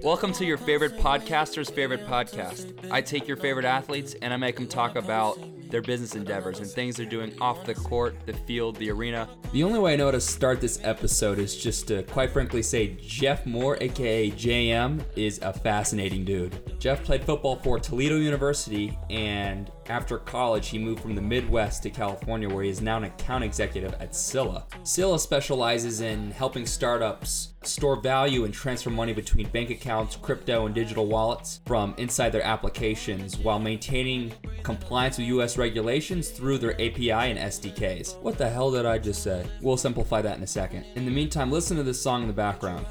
Welcome to your favorite podcaster's favorite podcast. I take your favorite athletes and I make them talk about their business endeavors and things they're doing off the court, the field, the arena. The only way I know to start this episode is just to quite frankly say Jeff Moore, aka JM, is a fascinating dude. Jeff played football for Toledo University, and after college, he moved from the Midwest to California, where he is now an account executive at Sila. Sila specializes in helping startups store value and transfer money between bank accounts, crypto, and digital wallets from inside their applications while maintaining compliance with US regulations through their API and SDKs. What the hell did I just say? We'll simplify that in a second. In the meantime, listen to this song in the background.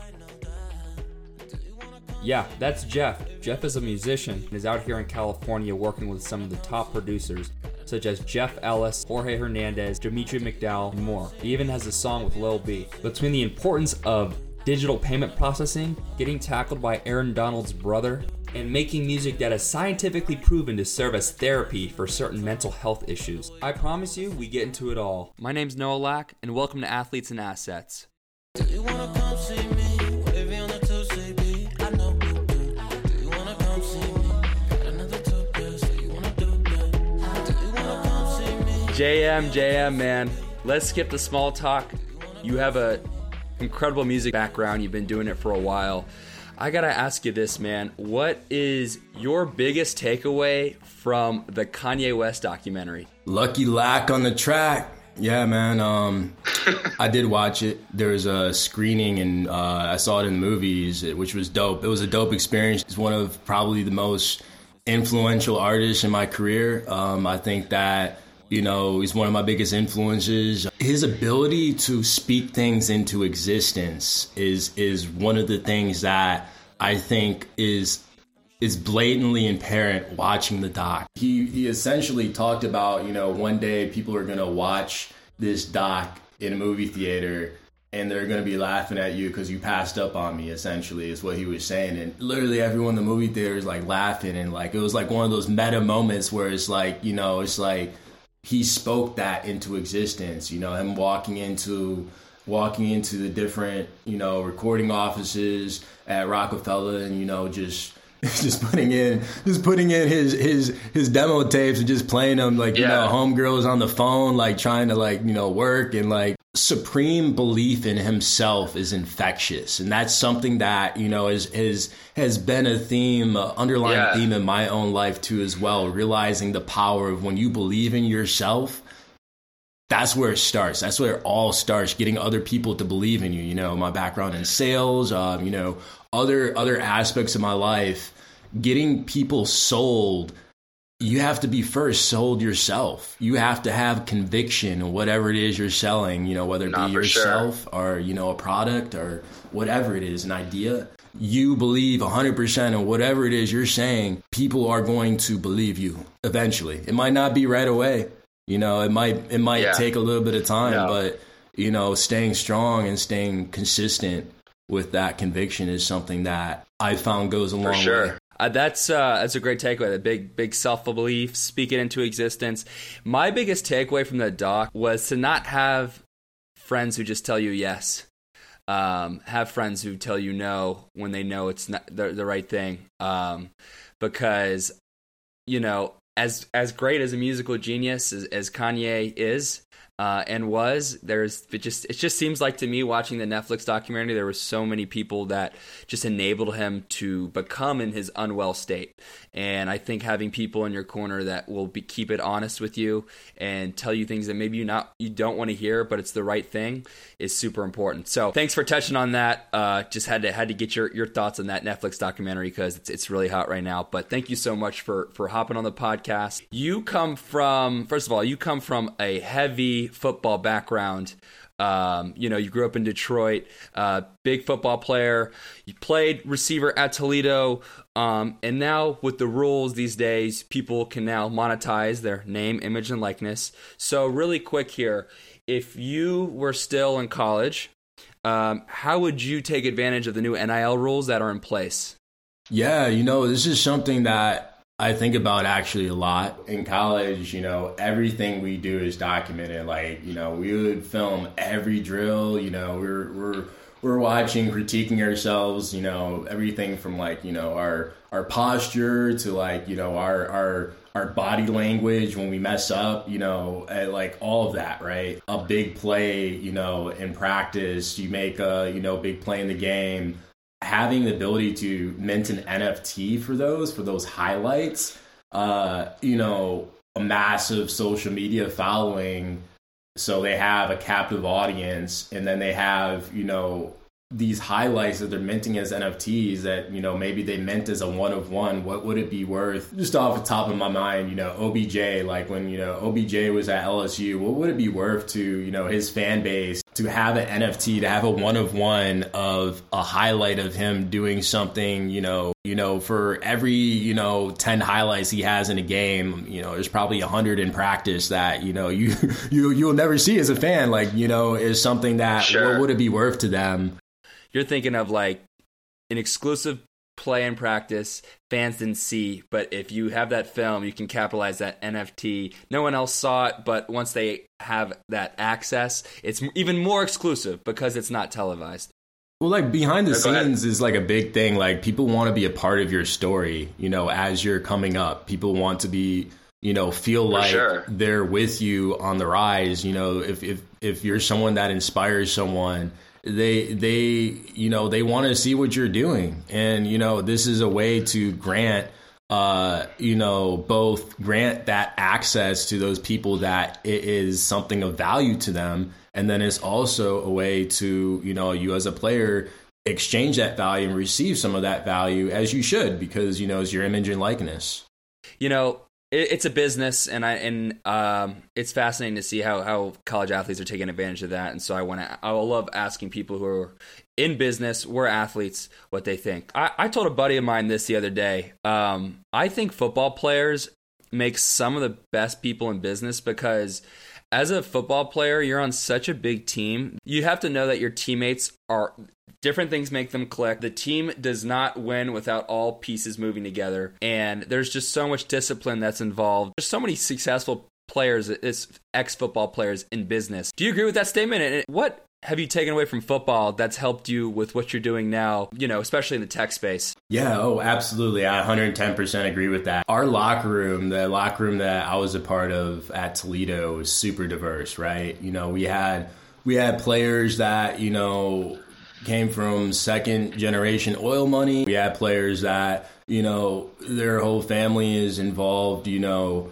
Yeah, that's Jeff. Jeff is a musician and is out here in California working with some of the top producers, such as Jeff Ellis, Jorge Hernandez, Dimitri McDowell, and more. He even has a song with Lil B. Between the importance of digital payment processing, getting tackled by Aaron Donald's brother, and making music that is scientifically proven to serve as therapy for certain mental health issues. I promise you, we get into it all. My name's Noah Lack, and welcome to Athletes and Assets. JM, JM, man. Let's skip the small talk. You have a incredible music background. You've been doing it for a while. I gotta ask you this, man. What is your biggest takeaway from the Kanye West documentary? Lucky Lack on the track. Yeah, man. Um, I did watch it. There was a screening, and uh, I saw it in the movies, which was dope. It was a dope experience. It's one of probably the most influential artists in my career. Um, I think that you know, he's one of my biggest influences. His ability to speak things into existence is is one of the things that I think is is blatantly apparent watching the doc. He he essentially talked about, you know, one day people are gonna watch this doc in a movie theater and they're gonna be laughing at you because you passed up on me. Essentially, is what he was saying, and literally everyone in the movie theater is like laughing, and like it was like one of those meta moments where it's like, you know, it's like he spoke that into existence. You know, him walking into walking into the different you know recording offices at Rockefeller, and you know just just putting in just putting in his his his demo tapes and just playing them like yeah. you know homegirls on the phone like trying to like you know work and like supreme belief in himself is infectious and that's something that you know is is has been a theme uh, underlying yeah. theme in my own life too as well realizing the power of when you believe in yourself that's where it starts that's where it all starts getting other people to believe in you you know my background in sales um, you know other other aspects of my life getting people sold you have to be first sold yourself. You have to have conviction in whatever it is you're selling, you know, whether it Not be yourself sure. or, you know, a product or whatever it is, an idea. You believe 100% in whatever it is you're saying, people are going to believe you eventually. It might not be right away. You know, it might it might yeah. take a little bit of time, yeah. but you know, staying strong and staying consistent with that conviction is something that I found goes a long sure. way. Uh, that's uh, that's a great takeaway. The big big self belief, speak it into existence. My biggest takeaway from the doc was to not have friends who just tell you yes. Um, have friends who tell you no when they know it's not the, the right thing. Um, because you know, as as great as a musical genius as, as Kanye is, uh, and was there's it just it just seems like to me watching the Netflix documentary there were so many people that just enabled him to become in his unwell state. And I think having people in your corner that will be, keep it honest with you and tell you things that maybe you not you don't want to hear but it's the right thing is super important. So thanks for touching on that. Uh, just had to had to get your, your thoughts on that Netflix documentary because it's, it's really hot right now. But thank you so much for for hopping on the podcast. You come from first of all you come from a heavy football background. Um, you know, you grew up in Detroit, uh, big football player. You played receiver at Toledo, um, and now with the rules these days, people can now monetize their name, image, and likeness. So, really quick here, if you were still in college, um, how would you take advantage of the new NIL rules that are in place? Yeah, you know, this is something that I think about actually a lot. In college, you know, everything we do is documented. Like, you know, we would film every drill, you know, we're we're we're watching, critiquing ourselves, you know, everything from like, you know, our our posture to like, you know, our our our body language when we mess up, you know, eh, like all of that, right? A big play, you know, in practice, you make a, you know, big play in the game having the ability to mint an NFT for those, for those highlights, uh, you know, a massive social media following. So they have a captive audience and then they have, you know, these highlights that they're minting as NFTs that, you know, maybe they mint as a one of one. What would it be worth? Just off the top of my mind, you know, OBJ, like when, you know, OBJ was at LSU, what would it be worth to, you know, his fan base to have an NFT, to have a one of one of a highlight of him doing something, you know, you know, for every, you know, 10 highlights he has in a game, you know, there's probably a hundred in practice that, you know, you, you, you'll never see as a fan, like, you know, is something that, Sure. what would it be worth to them? You're thinking of like an exclusive play in practice fans didn't see, but if you have that film, you can capitalize that NFT. No one else saw it, but once they have that access, it's even more exclusive because it's not televised. Well, like behind the Yeah, go ahead. scenes is like a big thing. Like people want to be a part of your story, you know, as you're coming up. People want to be, you know, feel For like sure. they're with you on the rise. You know, if if if you're someone that inspires someone, they they you know they want to see what you're doing, and you know this is a way to grant. Uh, you know, both grant that access to those people that it is something of value to them, and then it's also a way to, you know, you as a player exchange that value and receive some of that value as you should because you know it's your image and likeness. you know it, it's a business and i and um it's fascinating to see how how college athletes are taking advantage of that and so i want to i love asking people who are in business we're athletes what they think i i told a buddy of mine this the other day um i think football players make some of the best people in business because as a football player, you're on such a big team. You have to know that your teammates are different things make them click. The team does not win without all pieces moving together. And there's just so much discipline that's involved. There's so many successful players, ex football players in business. Do you agree with that statement? And what have you taken away from football that's helped you with what you're doing now, you know, especially in the tech space? Yeah, oh, absolutely. I 110% agree with that. Our locker room, the locker room that I was a part of at Toledo was super diverse, right? You know, we had we had players that, you know, came from second generation oil money. We had players that, you know, their whole family is involved, you know,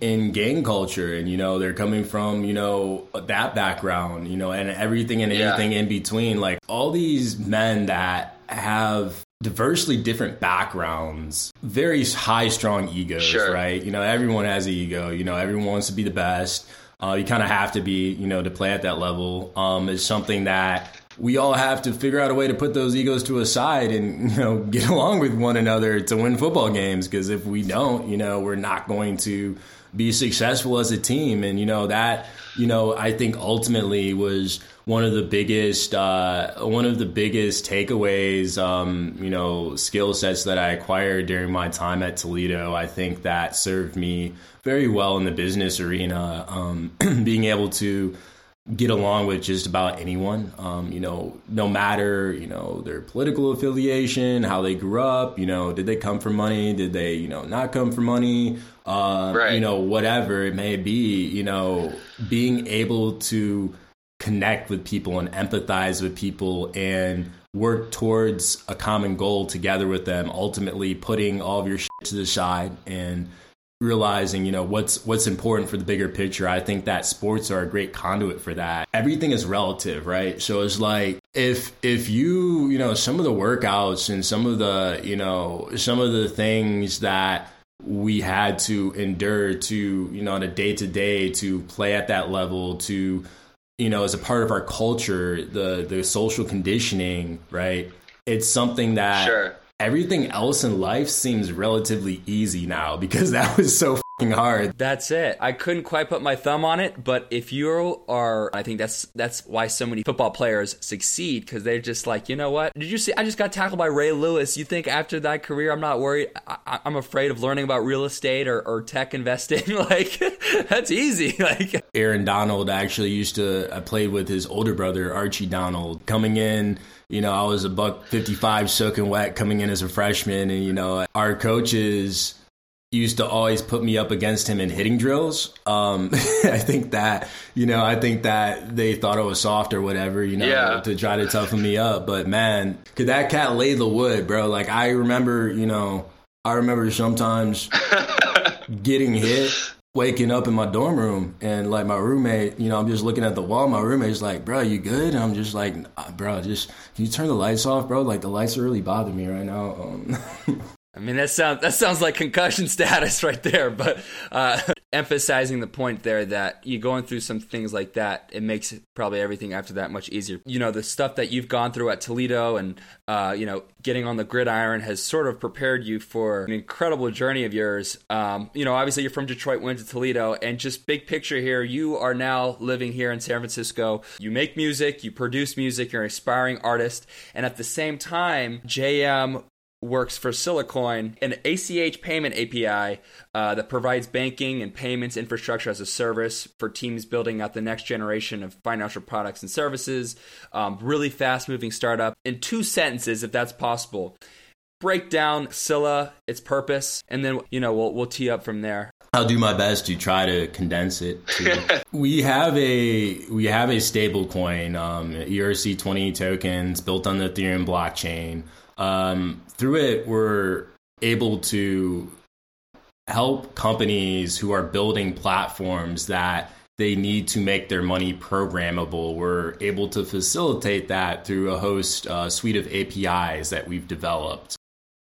in gang culture and you know they're coming from you know that background you know and everything and Yeah. anything in between like all these men that have diversely different backgrounds very high strong egos Sure. right you know everyone has an ego you know everyone wants to be the best uh, you kind of have to be you know to play at that level um, is something that we all have to figure out a way to put those egos to a side and you know get along with one another to win football games. Because if we don't you know we're not going to be successful as a team. And you know that you know I think ultimately was one of the biggest uh, one of the biggest takeaways um, you know skill sets that I acquired during my time at Toledo. I think that served me very well in the business arena um, being able to get along with just about anyone. Um, you know, no matter you know their political affiliation, how they grew up. You know, did they come from money? Did they you know not come from money? Uh, Right. You know, whatever it may be. You know, being able to connect with people and empathize with people and work towards a common goal together with them ultimately putting all of your shit to the side and realizing you know what's what's important for the bigger picture. I think that sports are a great conduit for that. Everything is relative right? So it's like if if you you know some of the workouts and some of the you know some of the things that we had to endure to you know on a day to day to play at that level to you know as a part of our culture the the social conditioning right? It's something that Sure. Everything else in life seems relatively easy now because that was so hard. That's it. I couldn't quite put my thumb on it, but if you are, I think that's that's why so many football players succeed because they're just like, you know what? Did you see? I just got tackled by Ray Lewis. You think after that career, I'm not worried? I, am afraid of learning about real estate or, or tech investing. like that's easy. Like Aaron Donald actually used to. Uh, I played with his older brother Archie Donald coming in. You know, I was a buck 55 soaking wet coming in as a freshman, and you know, our coaches used to always put me up against him in hitting drills. Um, I think that, you know, I think that they thought I was soft or whatever, you know, yeah. to try to toughen me up. But man, could that cat lay the wood, bro? Like I remember, you know, I remember sometimes getting hit, waking up in my dorm room and like my roommate, you know, I'm just looking at the wall. My roommate's like, bro, you good? And I'm just like, bro, just, can you turn the lights off, bro? Like the lights are really bothering me right now. Um, I mean, that sounds that sounds like concussion status right there. But uh, emphasizing the point there that you going through some things like that, it makes probably everything after that much easier. You know, the stuff that you've gone through at Toledo and uh, you know getting on the gridiron has sort of prepared you for an incredible journey of yours. Um, you know, obviously you're from Detroit, went to Toledo, and just big picture here, you are now living here in San Francisco. You make music, you produce music, you're an aspiring artist, and at the same time, JM works for Silacoin, an ACH payment API uh, that provides banking and payments infrastructure as a service for teams building out the next generation of financial products and services. Um, really fast moving startup. In two sentences, if that's possible, break down Sila, its purpose, and then you know we'll we'll tee up from there. I'll do my best to try to condense it. To, we have a we have a stable coin, um, ERC twenty tokens built on the Ethereum blockchain. Um, through it, we're able to help companies who are building platforms that they need to make their money programmable. We're able to facilitate that through a host uh, suite of APIs that we've developed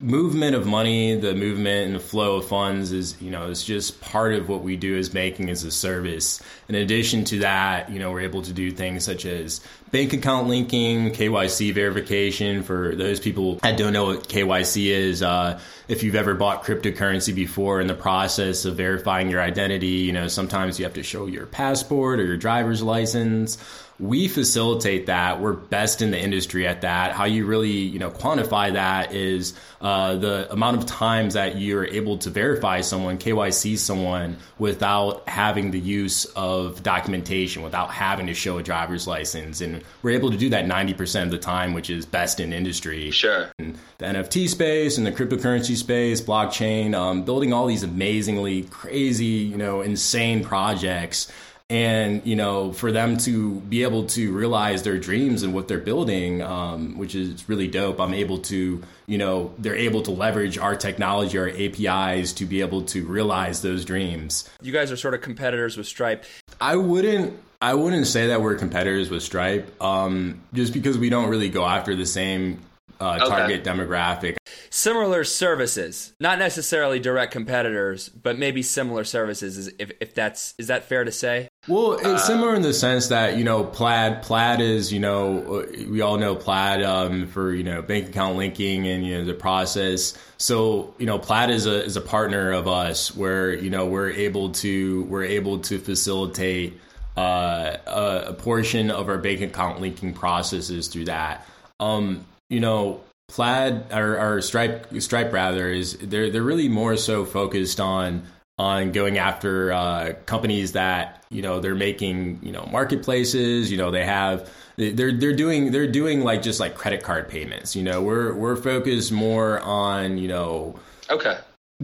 movement of money, the movement and the flow of funds is, you know, is just part of what we do as banking as a service. In addition to that, you know, we're able to do things such as bank account linking, KYC verification for those people that don't know what KYC is. Uh, if you've ever bought cryptocurrency before in the process of verifying your identity, you know, sometimes you have to show your passport or your driver's license we facilitate that. We're best in the industry at that. How you really, you know, quantify that is uh, the amount of times that you're able to verify someone, KYC someone, without having the use of documentation, without having to show a driver's license, and we're able to do that 90% of the time, which is best in industry. Sure. And the NFT space and the cryptocurrency space, blockchain, um, building all these amazingly crazy, you know, insane projects and you know for them to be able to realize their dreams and what they're building um, which is really dope i'm able to you know they're able to leverage our technology our apis to be able to realize those dreams you guys are sort of competitors with stripe i wouldn't i wouldn't say that we're competitors with stripe um, just because we don't really go after the same uh, target okay. demographic. Similar services, not necessarily direct competitors, but maybe similar services. If, if that's is that fair to say? Well, it's uh, similar in the sense that you know Plaid. Plaid is you know we all know Plaid um, for you know bank account linking and you know the process. So you know Plaid is a is a partner of us where you know we're able to we're able to facilitate uh, a, portion of our bank account linking processes through that. Um, you know, Plaid or, or Stripe, Stripe rather is they're they're really more so focused on on going after uh, companies that you know they're making you know marketplaces. You know, they have they're they're doing they're doing like just like credit card payments. You know, we're we're focused more on you know okay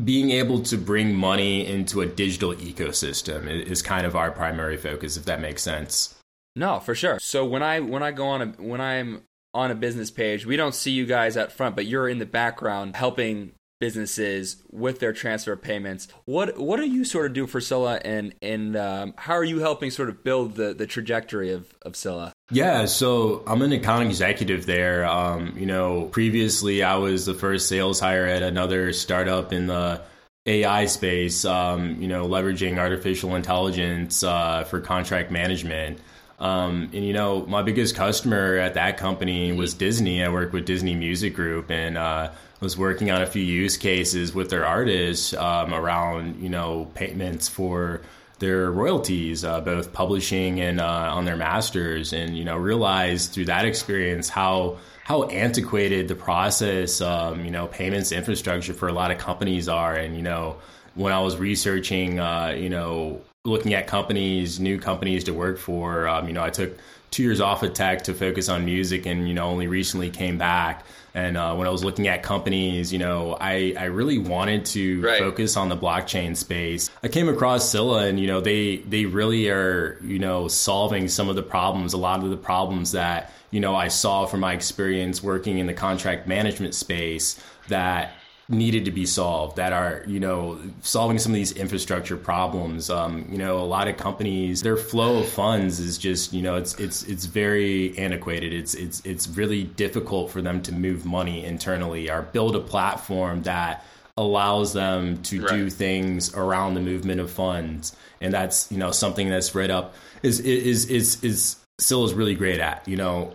being able to bring money into a digital ecosystem is kind of our primary focus if that makes sense no for sure so when i when i go on a when i'm on a business page. We don't see you guys at front, but you're in the background helping businesses with their transfer payments. What what do you sort of do for Sila, and and um, how are you helping sort of build the the trajectory of of Sila? Yeah, so I'm an account executive there. Um, you know, previously I was the first sales hire at another startup in the AI space. Um, you know, leveraging artificial intelligence uh, for contract management. Um, and you know, my biggest customer at that company was Disney. I worked with Disney Music Group, and uh, was working on a few use cases with their artists um, around you know payments for their royalties, uh, both publishing and uh, on their masters, and you know realized through that experience how how antiquated the process, um, you know, payments infrastructure for a lot of companies are, and you know when I was researching, uh, you know, looking at companies, new companies to work for, um, you know, I took two years off of tech to focus on music, and you know, only recently came back. And uh, when I was looking at companies, you know, I, I really wanted to right. focus on the blockchain space. I came across Sila, and you know, they they really are, you know, solving some of the problems, a lot of the problems that you know I saw from my experience working in the contract management space that needed to be solved that are you know solving some of these infrastructure problems. Um, you know a lot of companies their flow of funds is just you know it's it's it's very antiquated. It's it's it's really difficult for them to move money internally or build a platform that allows them to right. do things around the movement of funds. And that's you know something that's right up is is is is still is really great at you know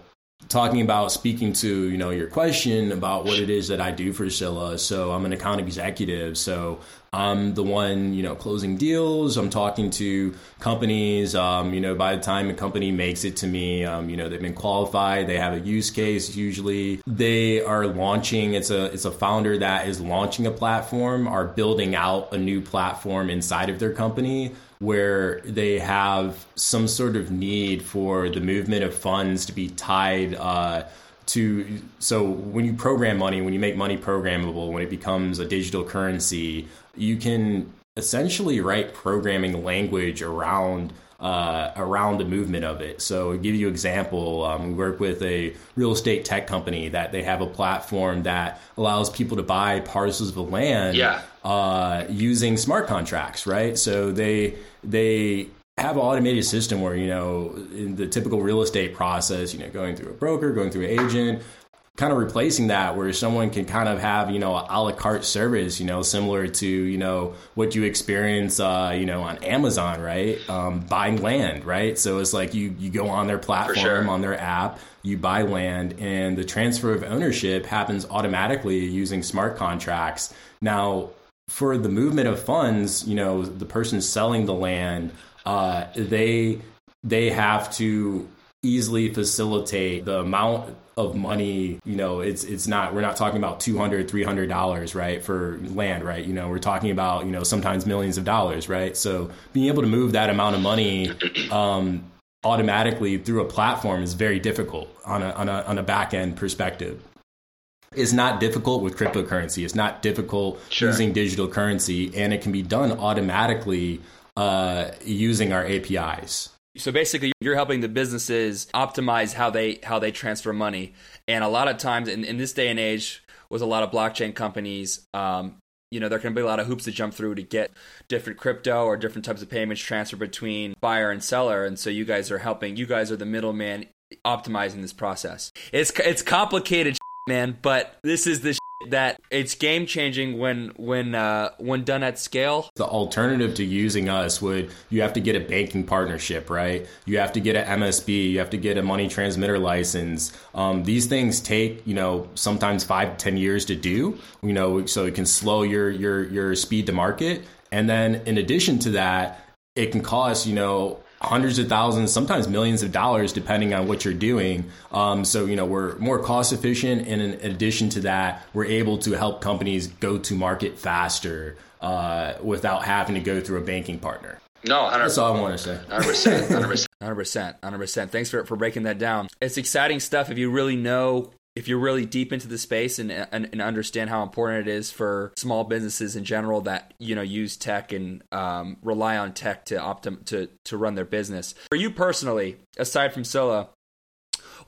talking about speaking to you know your question about what it is that I do for Sila. So I'm an account executive. So I'm the one you know closing deals. I'm talking to companies. Um, you know, by the time a company makes it to me, um, you know they've been qualified. They have a use case. Usually they are launching. It's a it's a founder that is launching a platform, are building out a new platform inside of their company where they have some sort of need for the movement of funds to be tied uh, to. So when you program money, when you make money programmable, when it becomes a digital currency, you can essentially write programming language around. Uh, around the movement of it. So, I'll give you an example. Um, we work with a real estate tech company that they have a platform that allows people to buy parcels of land yeah. uh, using smart contracts, right? So they they have an automated system where you know in the typical real estate process you know going through a broker going through an agent kind of replacing that where someone can kind of have you know a la carte service you know similar to you know what you experience uh, you know on amazon right? Um, buying land right? So it's like you you go on their platform sure. on their app you buy land and the transfer of ownership happens automatically using smart contracts. Now for the movement of funds, you know, the person selling the land, uh, they they have to easily facilitate the amount of money you know it's it's not we're not talking about 200 300 dollars right for land right you know we're talking about you know sometimes millions of dollars right so being able to move that amount of money um, automatically through a platform is very difficult on a on a, on a back end perspective it's not difficult with cryptocurrency. It's not difficult sure. using digital currency, and it can be done automatically uh, using our APIs. So basically, you're helping the businesses optimize how they how they transfer money, and a lot of times in, in this day and age, with a lot of blockchain companies, um, you know, there can be a lot of hoops to jump through to get different crypto or different types of payments transferred between buyer and seller. And so you guys are helping. You guys are the middleman optimizing this process. It's it's complicated man. But this is the that it's game changing when when uh, when done at scale. The alternative to using us would you have to get a banking partnership, right? You have to get an MSB, you have to get a money transmitter license. Um, these things take you know sometimes five ten years to do. You know, so it can slow your your your speed to market. And then in addition to that, it can cost you know hundreds of thousands, sometimes millions of dollars, depending on what you're doing. Um, so, you know, we're more cost efficient. And in addition to that, we're able to help companies go to market faster uh, without having to go through a banking partner. No, 100. that's all I want to say. 100%. 100%. 100%. 100%. Thanks for, for breaking that down. It's exciting stuff if you really know if you're really deep into the space and, and, and understand how important it is for small businesses in general that you know use tech and um, rely on tech to optim to to run their business. For you personally, aside from Sila,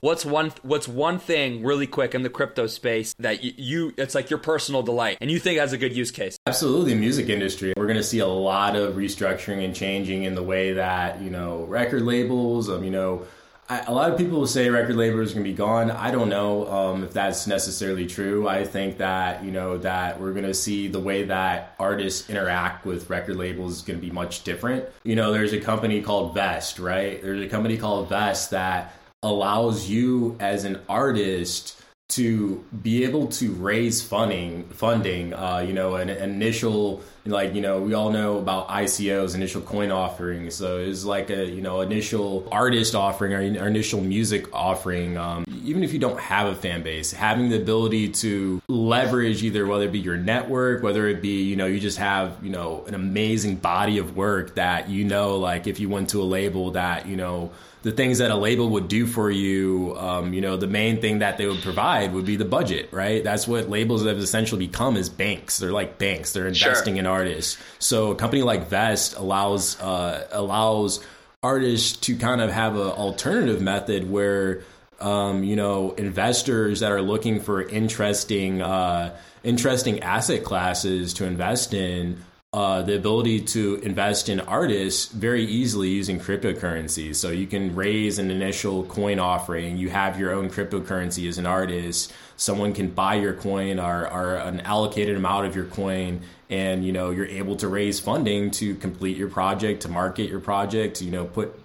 what's one what's one thing really quick in the crypto space that you, you, it's like your personal delight and you think has a good use case absolutely music industry we're going to see a lot of restructuring and changing in the way that you know record labels um, you know I, a lot of people say record labels are going to be gone. I don't know um, if that's necessarily true. I think that you know that we're going to see the way that artists interact with record labels is going to be much different. You know, there's a company called Vezt, right? There's a company called Vezt that allows you as an artist to be able to raise funding funding uh, you know an, an, initial like you know we all know about ICOs initial coin offerings so it's like a you know initial artist offering or, initial music offering um, even if you don't have a fan base having the ability to leverage either whether it be your network whether it be you know you just have you know an amazing body of work that you know like if you went to a label that you know the things that a label would do for you, um, you know, the main thing that they would provide would be the budget, right? That's what labels have essentially become is banks. They're like banks. They're investing sure. in artists. So a company like Vezt allows uh, allows artists to kind of have an alternative method where um, you know investors that are looking for interesting uh, interesting asset classes to invest in uh, the ability to invest in artists very easily using cryptocurrency. So you can raise an initial coin offering. You have your own cryptocurrency as an artist. Someone can buy your coin or, or an allocated amount of your coin, and you know you're able to raise funding to complete your project, to market your project, you know put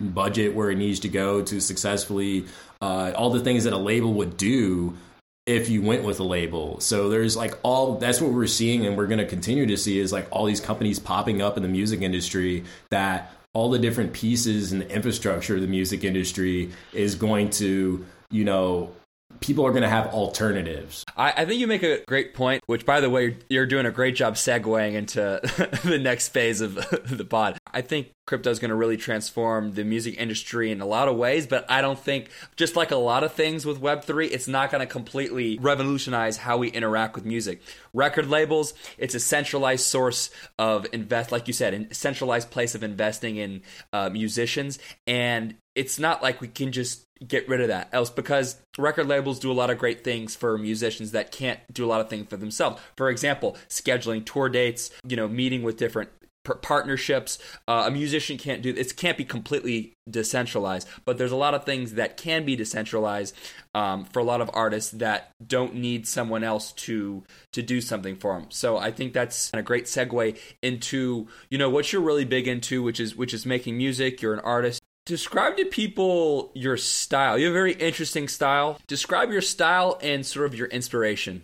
budget where it needs to go to successfully uh, all the things that a label would do if you went with a label. So there's like all that's what we're seeing and we're going to continue to see is like all these companies popping up in the music industry that all the different pieces and the infrastructure of the music industry is going to, you know, people are going to have alternatives. I, I, think you make a great point, which, by the way, you're doing a great job segueing into the next phase of the pod. I think crypto is going to really transform the music industry in a lot of ways, but I don't think, just like a lot of things with Web3, it's not going to completely revolutionize how we interact with music. Record labels, it's a centralized source of invest, like you said, a centralized place of investing in uh, musicians. And it's not like we can just get rid of that else because record labels do a lot of great things for musicians that can't do a lot of things for themselves. For example scheduling tour dates you know meeting with different partnerships. Uh, a musician can't do it can't be completely decentralized but there's a lot of things that can be decentralized um, for a lot of artists that don't need someone else to to do something for them so i think that's a great segue into you know what you're really big into which is which is making music. You're an artist describe to people your style. You have a very interesting style. Describe your style and sort of your inspiration.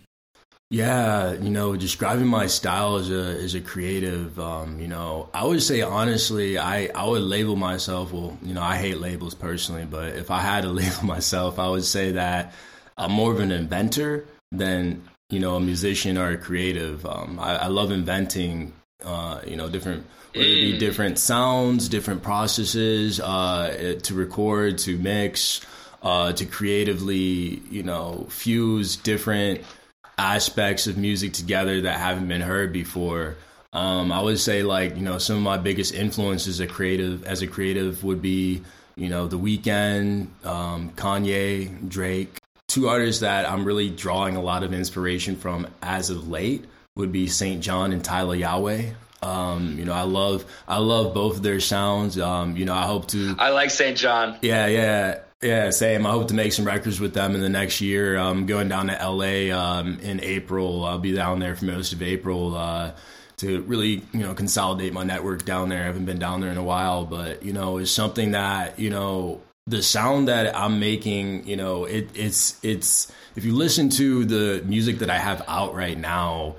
Yeah, you know, describing my style as a as a creative, um, you know, I would say honestly, I I would label myself. Well, you know, I hate labels personally, but if I had to label myself, I would say that I'm more of an inventor than you know a musician or a creative. Um, I, I love inventing, uh, you know, different whether it be mm. different sounds, different processes uh, to record, to mix, uh, to creatively, you know, fuse different aspects of music together that haven't been heard before. Um, I would say like you know some of my biggest influences as a creative as a creative would be you know The Weeknd, um, Kanye, Drake. Two artists that I'm really drawing a lot of inspiration from as of late would be St. JHN and Tyla Yaweh. Um, you know, I love I love both of their sounds. Um, you know, I hope to. I like St. JHN. Yeah, yeah, yeah. Same. I hope to make some records with them in the next year. I'm um, going down to LA um, in April. I'll be down there for most of April. Uh, to really, you know, consolidate my network down there. I haven't been down there in a while, but you know, it's something that you know the sound that I'm making, you know, it, it's it's if you listen to the music that I have out right now,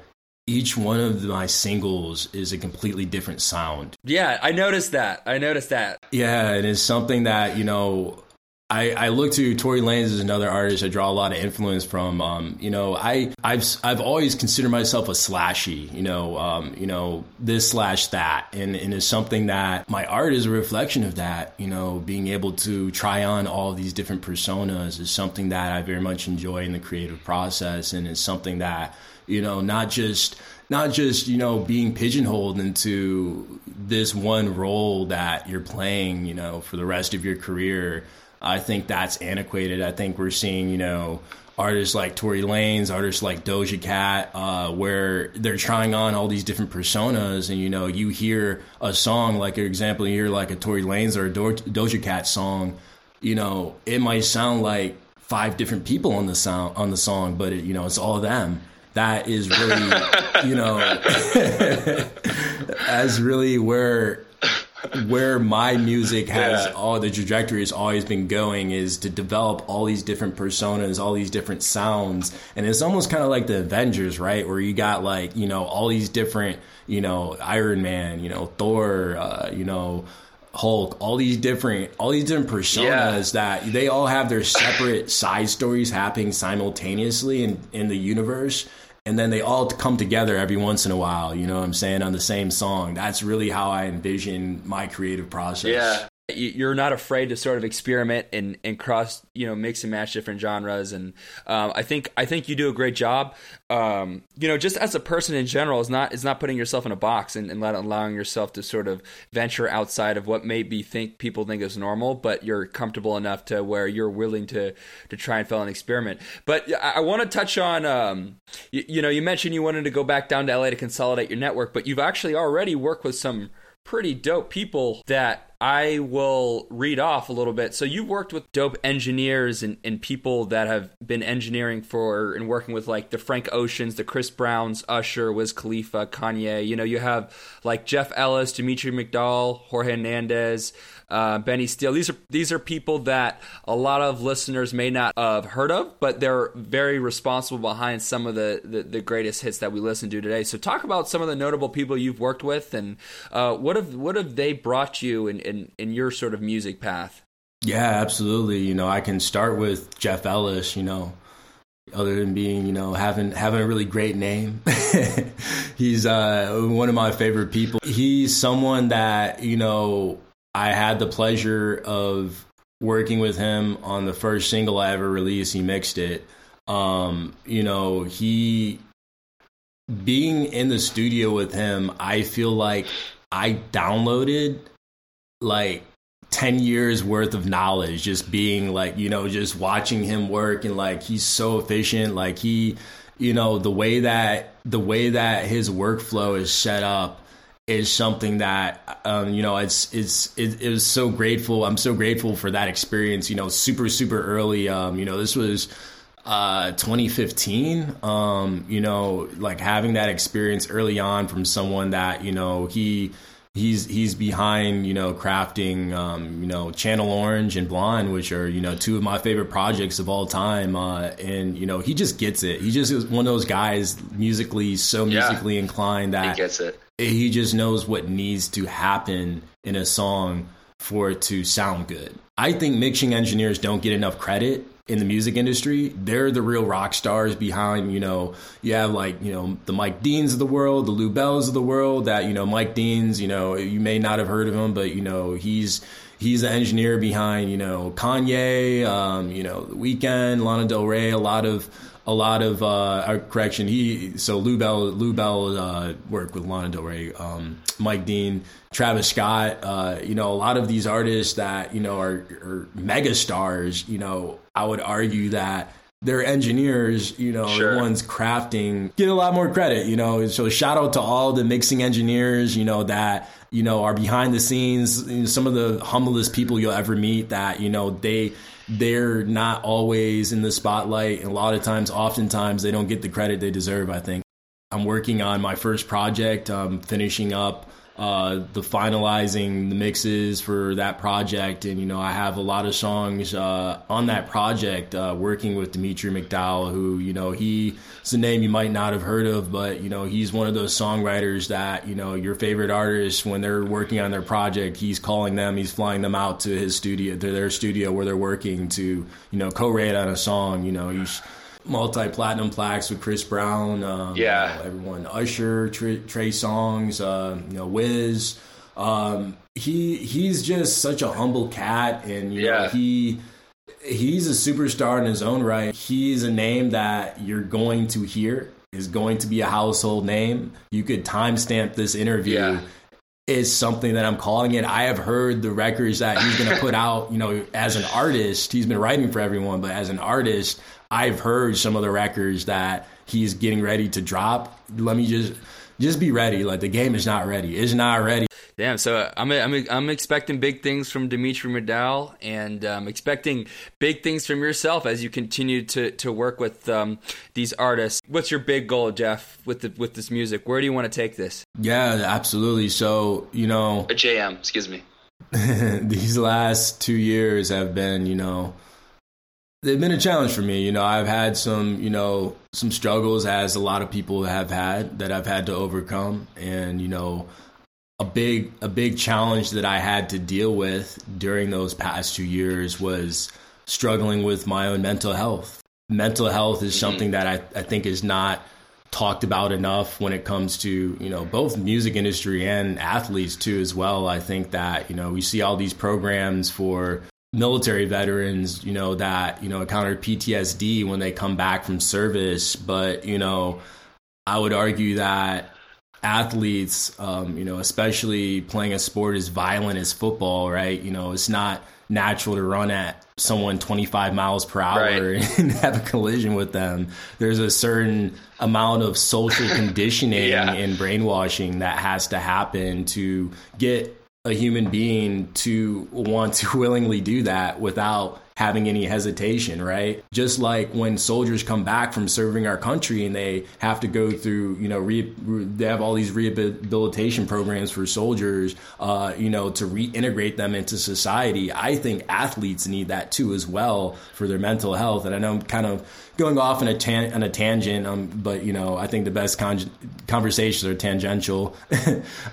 each one of my singles is a completely different sound. Yeah, I noticed that. I noticed that. Yeah, it is something that, you know, I, I look to Tory Lanez as another artist I draw a lot of influence from. Um, you know, I I've I've always considered myself a slashy. You know, um, you know this slash that, and and it's something that my art is a reflection of that. You know, being able to try on all these different personas is something that I very much enjoy in the creative process, and it's something that you know, not just not just you know being pigeonholed into this one role that you're playing, you know, for the rest of your career. I think that's antiquated. I think we're seeing, you know, artists like Tory Lanez, artists like Doja Cat, uh, where they're trying on all these different personas, and you know, you hear a song like, for example, you hear like a Tory Lanez or a Do- Doja Cat song, you know, it might sound like five different people on the sound on the song, but it, you know, it's all them. That is really, you know, as really where where my music has yeah. all the trajectory has always been going is to develop all these different personas, all these different sounds. And it's almost kind of like the Avengers, right? Where you got like, you know, all these different, you know, Iron Man, you know, Thor, uh, you know, Hulk, all these different all these different personas yeah. that they all have their separate side stories happening simultaneously in, in the universe and then they all come together every once in a while, you know what I'm saying, on the same song. That's really how I envision my creative process. Yeah you're not afraid to sort of experiment and, and cross you know mix and match different genres. And um, I think I think you do a great job. Um, you know just as a person in general is not is not putting yourself in a box and, and let, allowing yourself to sort of venture outside of what maybe think people think is normal but you're comfortable enough to where you're willing to to try and fail and experiment. But I, I want to touch on um, you, you know you mentioned you wanted to go back down to LA to consolidate your network but you've actually already worked with some pretty dope people that I will read off a little bit. So you've worked with dope engineers and, and people that have been engineering for and working with like the Frank Oceans, the Chris Browns, Usher, Wiz Khalifa, Kanye. You know, you have like Jeff Ellis, Dimitri McDowell, Jorge Hernandez, uh, Benny Steele. These are these are people that a lot of listeners may not have heard of, but they're very responsible behind some of the, the, the greatest hits that we listen to today. So talk about some of the notable people you've worked with, and uh, what have what have they brought you in, in in your sort of music path? Yeah, absolutely. You know, I can start with Jeff Ellis. You know, other than being you know having having a really great name he's uh, one of my favorite people he's someone that you know I had the pleasure of working with him on the first single I ever released. He mixed it. Um, you know, he being in the studio with him, I feel like I downloaded like 10 years worth of knowledge just being like, you know, just watching him work and like he's so efficient. Like he, you know, the way that the way that his workflow is set up is something that um, you know it's it's it, it, was so grateful. I'm so grateful for that experience you know super super early. Um, you know this was uh, 2015 um, you know like having that experience early on from someone that you know he he's he's behind you know crafting um, you know channel orange and blonde which are you know two of my favorite projects of all time. Uh, and you know he just gets it. He just is one of those guys musically so musically yeah. inclined that he gets it he just knows what needs to happen in a song for it to sound good. I think mixing engineers don't get enough credit in the music industry, they're the real rock stars behind, you know, you have like, you know, the Mike Deans of the world, the Lou Bells of the world that, you know, Mike Deans, you know, you may not have heard of him, but, you know, he's, he's the engineer behind, you know, Kanye, um, you know, The Weeknd, Lana Del Rey, a lot of, a lot of uh, correction. He so Lou Bell Lou Bell uh, worked with Lana Del Rey, um, Mike Dean, Travis Scott. Uh, you know, a lot of these artists that you know are, are mega stars. You know, I would argue that their engineers, you know, sure. the ones crafting, get a lot more credit. You know, so shout out to all the mixing engineers. You know that you know are behind the scenes. You know, some of the humblest people you'll ever meet. That you know they they're not always in the spotlight. And a lot of times, oftentimes, they don't get the credit they deserve, I think. I'm working on my first project, um, finishing up uh, the finalizing the mixes for that project, and you know I have a lot of songs uh, on that project. Uh, working with Dimitri McDowell, who you know he's a name you might not have heard of, but you know he's one of those songwriters that you know your favorite artists when they're working on their project, he's calling them, he's flying them out to his studio, to their studio where they're working to you know co-write on a song. You know he's multi platinum plaques with Chris Brown. Um, yeah, you know, everyone Usher, Trey, Trey Songz, uh, you know Wiz. Um, he he's just such a humble cat, and you yeah. know he he's a superstar in his own right. He's a name that you're going to hear is going to be a household name. You could timestamp this interview. Yeah. Is something that I'm calling it. I have heard the records that he's going to put out. You know, as an artist, he's been writing for everyone, but as an artist, I've heard some of the records that he's getting ready to drop. Let me just just be ready. Like the game is not ready. It's not ready. Damn. So I'm I'm I'm expecting big things from Dimitri McDowell, and um, expecting big things from yourself as you continue to to work with um, these artists. What's your big goal, Jeff, with the with this music? Where do you want to take this? Yeah, absolutely. So you know, a JM. Excuse me. these last two years have been, you know, they've been a challenge for me. You know, I've had some, you know, some struggles as a lot of people have had that I've had to overcome, and you know a big a big challenge that I had to deal with during those past two years was struggling with my own mental health. Mental health is mm-hmm. something that I, I think is not talked about enough when it comes to you know both music industry and athletes too as well. I think that you know we see all these programs for military veterans you know that you know encounter PTSD when they come back from service, but you know I would argue that athletes, um, you know, especially playing a sport as violent as football, right? You know, it's not natural to run at someone 25 miles per hour right. and have a collision with them. There's a certain amount of social conditioning yeah. and brainwashing that has to happen to get a human being to want to willingly do that without having any hesitation, right? Just like when soldiers come back from serving our country and they have to go through, you know, re- re- they have all these rehabilitation programs for soldiers, uh, you know, to reintegrate them into society. I think athletes need that too as well for their mental health. And I know I'm kind of going off on a, tan- on a tangent, um, but you know, I think the best con- conversations are tangential.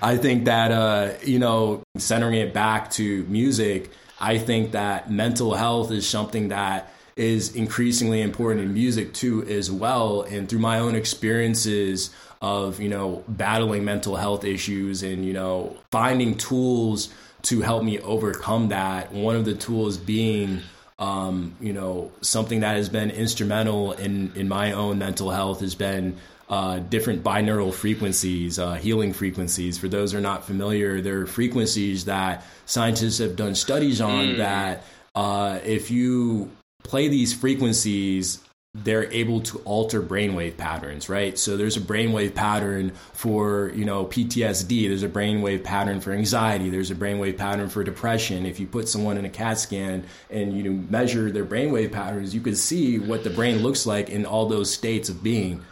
I think that uh, you know, centering it back to music I think that mental health is something that is increasingly important in music too as well. And through my own experiences of you know battling mental health issues and you know finding tools to help me overcome that one of the tools being um, you know something that has been instrumental in in my own mental health has been uh, different binaural frequencies, uh, healing frequencies. For those who are not familiar, they are frequencies that scientists have done studies on mm. that uh, if you play these frequencies, they're able to alter brainwave patterns, right? So there's a brainwave pattern for, you know, PTSD, there's a brainwave pattern for anxiety, there's a brainwave pattern for depression. If you put someone in a CAT scan and you measure their brainwave patterns, you can see what the brain looks like in all those states of being.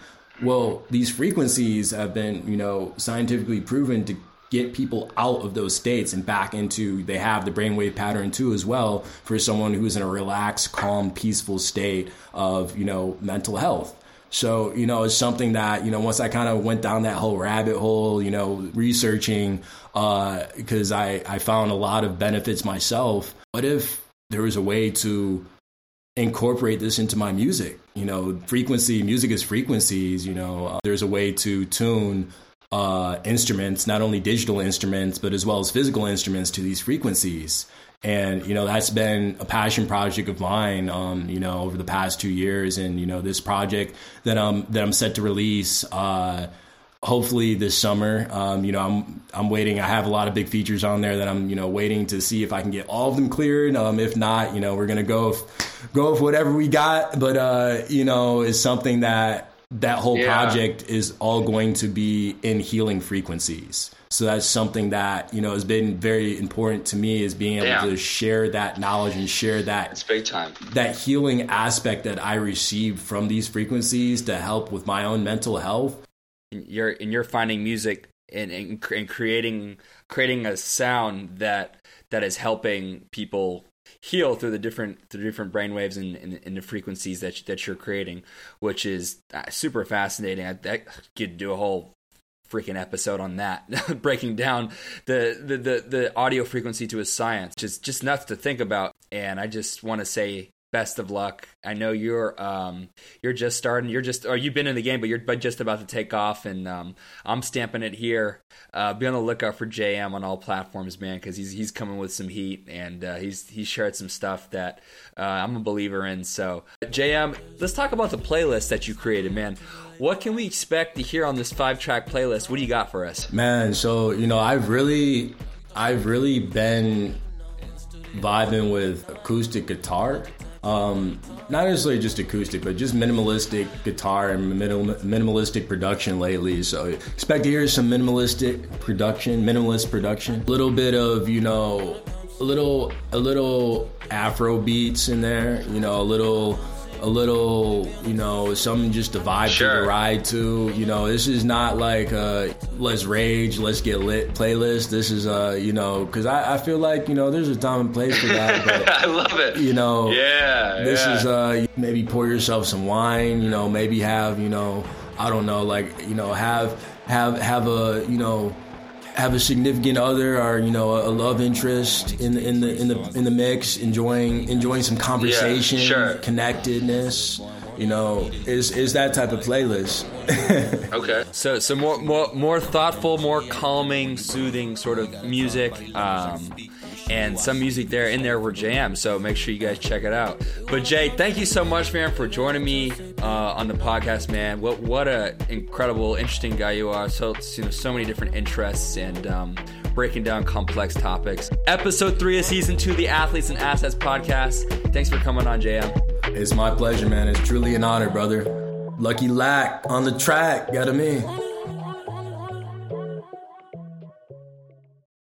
Well, these frequencies have been, you know, scientifically proven to get people out of those states and back into they have the brainwave pattern too as well for someone who's in a relaxed, calm, peaceful state of, you know, mental health. So, you know, it's something that, you know, once I kind of went down that whole rabbit hole, you know, researching, because uh, I, I found a lot of benefits myself. What if there was a way to incorporate this into my music. You know, frequency, music is frequencies. You know, uh, there's a way to tune uh, instruments, not only digital instruments, but as well as physical instruments to these frequencies. And, you know, that's been a passion project of mine, um, you know, over the past two years. And, you know, this project that I'm, that I'm set to release, uh, hopefully this summer. Um, you know, I'm I'm waiting. I have a lot of big features on there that I'm you know waiting to see if I can get all of them cleared. Um, if not, you know, we're gonna go with, go with whatever we got. But uh, you know, is something that that whole yeah. project is all going to be in healing frequencies. So that's something that you know has been very important to me is being able Damn. to share that knowledge and share that it's big time that healing aspect that I received from these frequencies to help with my own mental health you're and you're finding music and, and, and creating creating a sound that that is helping people heal through the different the different brainwaves and, and, and, the frequencies that that you're creating, which is uh, super fascinating. I, I could do a whole freaking episode on that, breaking down the, the the the audio frequency to a science. Just just nuts to think about. And I just want to say best of luck. I know you're um, you're just starting. You're just or you've been in the game, but you're but just about to take off. And um, I'm stamping it here. Uh, be on the lookout for JM on all platforms, man, because he's he's coming with some heat and uh, he's he's shared some stuff that uh, I'm a believer in. So JM, let's talk about the playlist that you created, man. What can we expect to hear on this five track playlist? What do you got for us, man? So you know, I've really I've really been vibing with acoustic guitar um, not necessarily just acoustic, but just minimalistic guitar and minimal, minimalistic production lately. So expect to hear some minimalistic production, minimalist production, a little bit of you know, a little a little Afro beats in there, you know, a little a little, you know, something just to vibe Sure. to the ride to. You know, this is not like a let's rage, let's get lit playlist. This is uh, you know, because I, I feel like you know there's a time and place for that, but I love it. you know, Yeah. this yeah. is uh, maybe pour yourself some wine. You know, maybe have you know, I don't know, like you know, have have have a you know. Have a significant other or you know a love interest in the in the in the in the mix, enjoying enjoying some conversation, sure. connectedness. You know, is is that type of playlist. Okay. So so more more more thoughtful, more calming, soothing sort of music. Um, and some music there in there were jams, so make sure you guys check it out. But Jay, thank you so much, man, for joining me uh, on the podcast, man. What what a incredible, interesting guy you are. So you know, so many different interests and um, breaking down complex topics. Episode three of season two, of the Athletes and Assets podcast. Thanks for coming on, JM. It's my pleasure, man. It's truly an honor, brother. Lucky Lack on the track, got him in.